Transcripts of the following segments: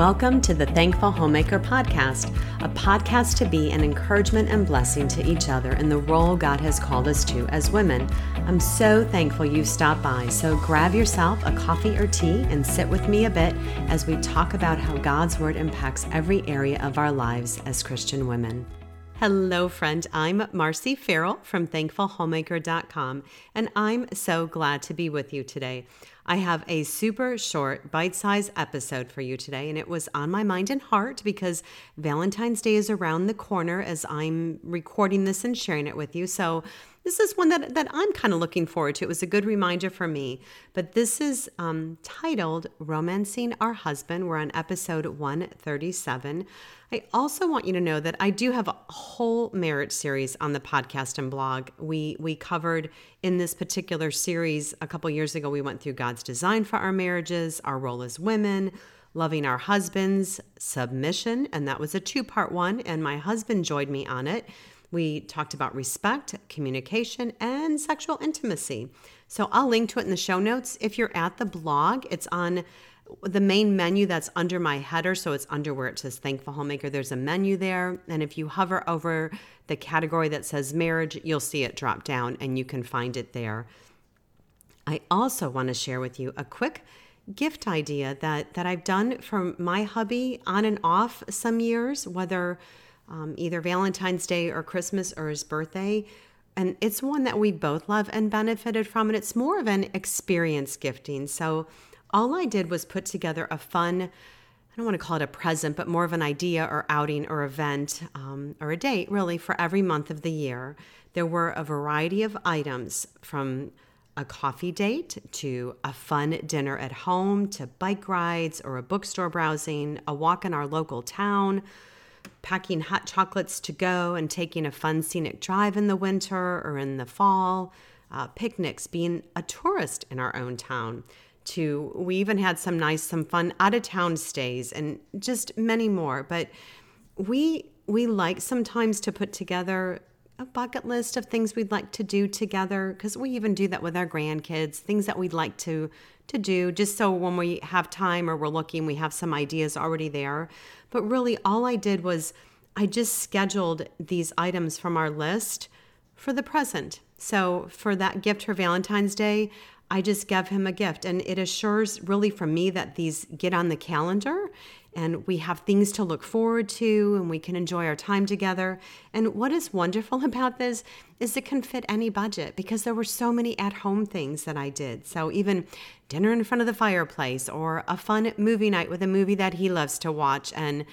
Welcome to the Thankful Homemaker Podcast, a podcast to be an encouragement and blessing to each other in the role God has called us to as women. I'm so thankful you stopped by, so grab yourself a coffee or tea and sit with me a bit as we talk about how God's Word impacts every area of our lives as Christian women. Hello, friend. I'm Marcy Farrell from thankfulhomemaker.com, and I'm so glad to be with you today. I have a super short, bite sized episode for you today, and it was on my mind and heart because Valentine's Day is around the corner as I'm recording this and sharing it with you. So, this is one that, that I'm kind of looking forward to. It was a good reminder for me. But this is um, titled Romancing Our Husband. We're on episode 137. I also want you to know that I do have a whole marriage series on the podcast and blog. We we covered in this particular series a couple years ago. We went through God's design for our marriages, our role as women, loving our husbands, submission, and that was a two-part one and my husband joined me on it. We talked about respect, communication, and sexual intimacy. So I'll link to it in the show notes. If you're at the blog, it's on the main menu that's under my header, so it's under where it says Thankful Homemaker, there's a menu there. And if you hover over the category that says marriage, you'll see it drop down and you can find it there. I also want to share with you a quick gift idea that, that I've done for my hubby on and off some years, whether um, either Valentine's Day or Christmas or his birthday. And it's one that we both love and benefited from. And it's more of an experience gifting. So all I did was put together a fun, I don't want to call it a present, but more of an idea or outing or event um, or a date really for every month of the year. There were a variety of items from a coffee date to a fun dinner at home to bike rides or a bookstore browsing, a walk in our local town, packing hot chocolates to go and taking a fun scenic drive in the winter or in the fall, uh, picnics, being a tourist in our own town. To we even had some nice some fun out of town stays and just many more. But we we like sometimes to put together a bucket list of things we'd like to do together because we even do that with our grandkids things that we'd like to to do just so when we have time or we're looking we have some ideas already there but really all i did was i just scheduled these items from our list for the present so for that gift for valentine's day I just gave him a gift. And it assures really for me that these get on the calendar and we have things to look forward to and we can enjoy our time together. And what is wonderful about this is it can fit any budget because there were so many at home things that I did. So even dinner in front of the fireplace or a fun movie night with a movie that he loves to watch and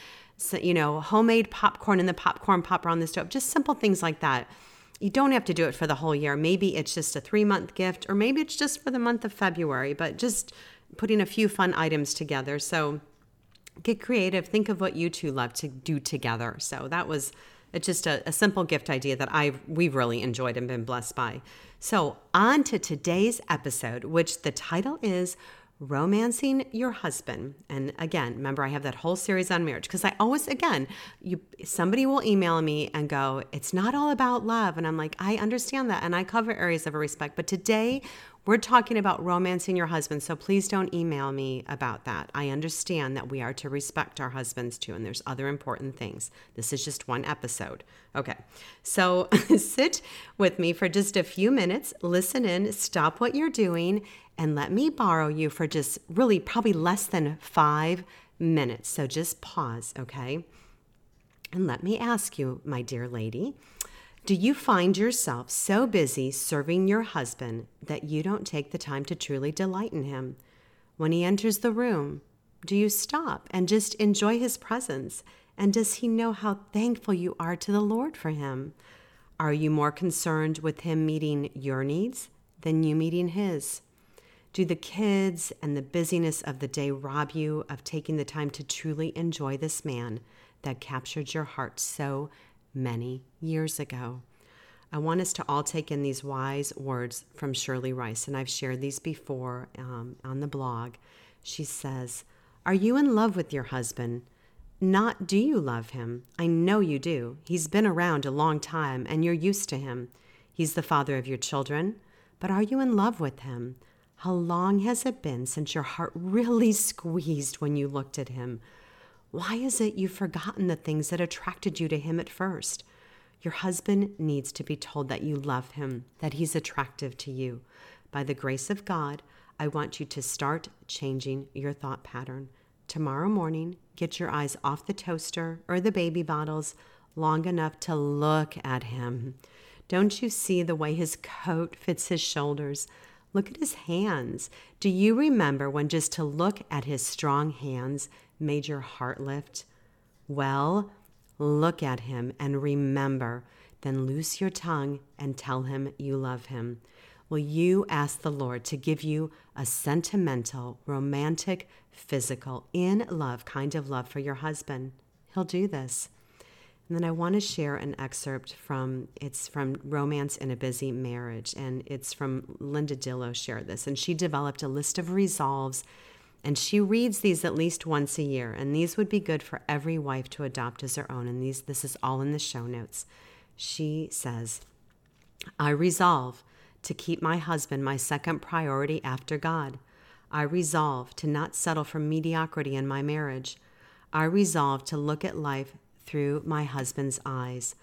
you know, homemade popcorn in the popcorn popper on the stove, just simple things like that you don't have to do it for the whole year. Maybe it's just a three month gift, or maybe it's just for the month of February, but just putting a few fun items together. So get creative. Think of what you two love to do together. So that was it's just a, a simple gift idea that I've we've really enjoyed and been blessed by. So on to today's episode, which the title is romancing your husband and again remember i have that whole series on marriage because i always again you somebody will email me and go it's not all about love and i'm like i understand that and i cover areas of respect but today we're talking about romancing your husband so please don't email me about that i understand that we are to respect our husbands too and there's other important things this is just one episode okay so sit with me for just a few minutes listen in stop what you're doing and let me borrow you for just really probably less than five minutes. So just pause, okay? And let me ask you, my dear lady, do you find yourself so busy serving your husband that you don't take the time to truly delight in him? When he enters the room, do you stop and just enjoy his presence? And does he know how thankful you are to the Lord for him? Are you more concerned with him meeting your needs than you meeting his? Do the kids and the busyness of the day rob you of taking the time to truly enjoy this man that captured your heart so many years ago? I want us to all take in these wise words from Shirley Rice, and I've shared these before um, on the blog. She says, Are you in love with your husband? Not do you love him? I know you do. He's been around a long time and you're used to him. He's the father of your children. But are you in love with him? How long has it been since your heart really squeezed when you looked at him? Why is it you've forgotten the things that attracted you to him at first? Your husband needs to be told that you love him, that he's attractive to you. By the grace of God, I want you to start changing your thought pattern. Tomorrow morning, get your eyes off the toaster or the baby bottles long enough to look at him. Don't you see the way his coat fits his shoulders? Look at his hands. Do you remember when just to look at his strong hands made your heart lift? Well, look at him and remember. Then loose your tongue and tell him you love him. Will you ask the Lord to give you a sentimental, romantic, physical, in love kind of love for your husband? He'll do this. And then I want to share an excerpt from it's from Romance in a Busy Marriage, and it's from Linda Dillow shared this, and she developed a list of resolves, and she reads these at least once a year, and these would be good for every wife to adopt as her own. And these this is all in the show notes. She says, "I resolve to keep my husband my second priority after God. I resolve to not settle for mediocrity in my marriage. I resolve to look at life through my husband's eyes.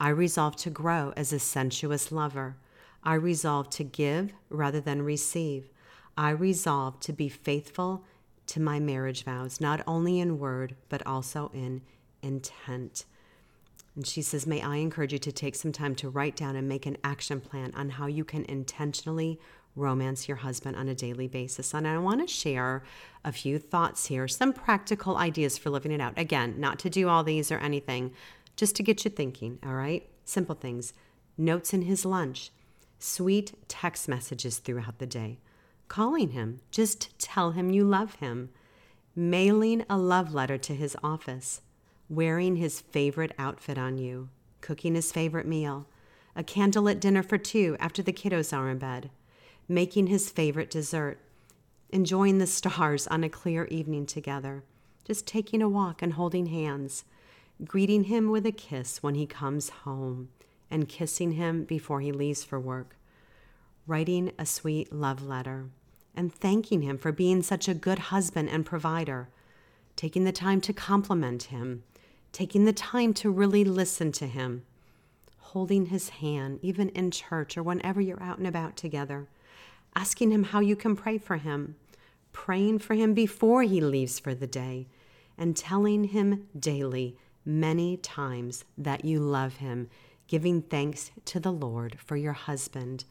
I resolve to grow as a sensuous lover. I resolve to give rather than receive. I resolve to be faithful to my marriage vows, not only in word, but also in intent. And she says, May I encourage you to take some time to write down and make an action plan on how you can intentionally romance your husband on a daily basis. And I want to share a few thoughts here, some practical ideas for living it out. Again, not to do all these or anything, just to get you thinking, all right? Simple things. Notes in his lunch, sweet text messages throughout the day, calling him, just tell him you love him, mailing a love letter to his office, wearing his favorite outfit on you, cooking his favorite meal, a candlelit dinner for two after the kiddos are in bed, making his favorite dessert, enjoying the stars on a clear evening together, just taking a walk and holding hands, greeting him with a kiss when he comes home, and kissing him before he leaves for work, writing a sweet love letter, and thanking him for being such a good husband and provider, taking the time to compliment him, taking the time to really listen to him, holding his hand, even in church or whenever you're out and about together asking him how you can pray for him, praying for him before he leaves for the day, and telling him daily, many times, that you love him, giving thanks to the Lord for your husband.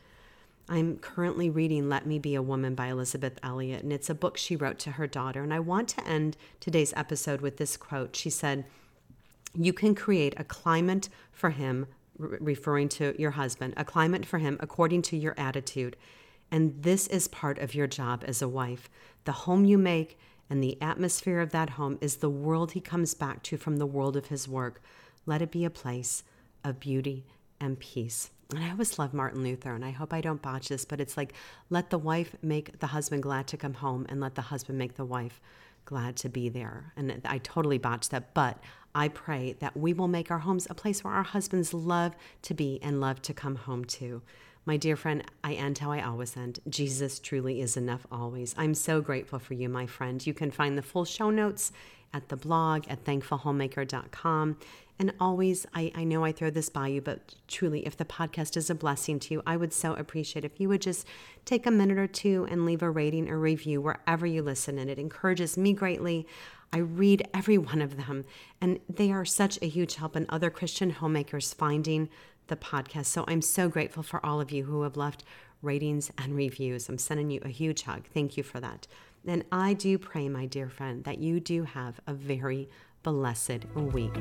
I'm currently reading Let Me Be a Woman by Elisabeth Elliot, and it's a book she wrote to her daughter. And I want to end today's episode with this quote. She said, You can create a climate for him, referring to your husband, a climate for him according to your attitude. And this is part of your job as a wife. The home you make and the atmosphere of that home is the world he comes back to from the world of his work. Let it be a place of beauty and peace. And I always love Martin Luther, and I hope I don't botch this, but it's like let the wife make the husband glad to come home, and let the husband make the wife glad to be there. And I totally botched that, but I pray that we will make our homes a place where our husbands love to be and love to come home to. My dear friend, I end how I always end. Jesus truly is enough always. I'm so grateful for you, my friend. You can find the full show notes at the blog at thankfulhomemaker.com. And always, I, I know I throw this by you, but truly, if the podcast is a blessing to you, I would so appreciate if you would just take a minute or two and leave a rating or review wherever you listen. And it encourages me greatly. I read every one of them, and they are such a huge help in other Christian homemakers finding the podcast. So I'm so grateful for all of you who have left ratings and reviews. I'm sending you a huge hug. Thank you for that. And I do pray, my dear friend, that you do have a very blessed week.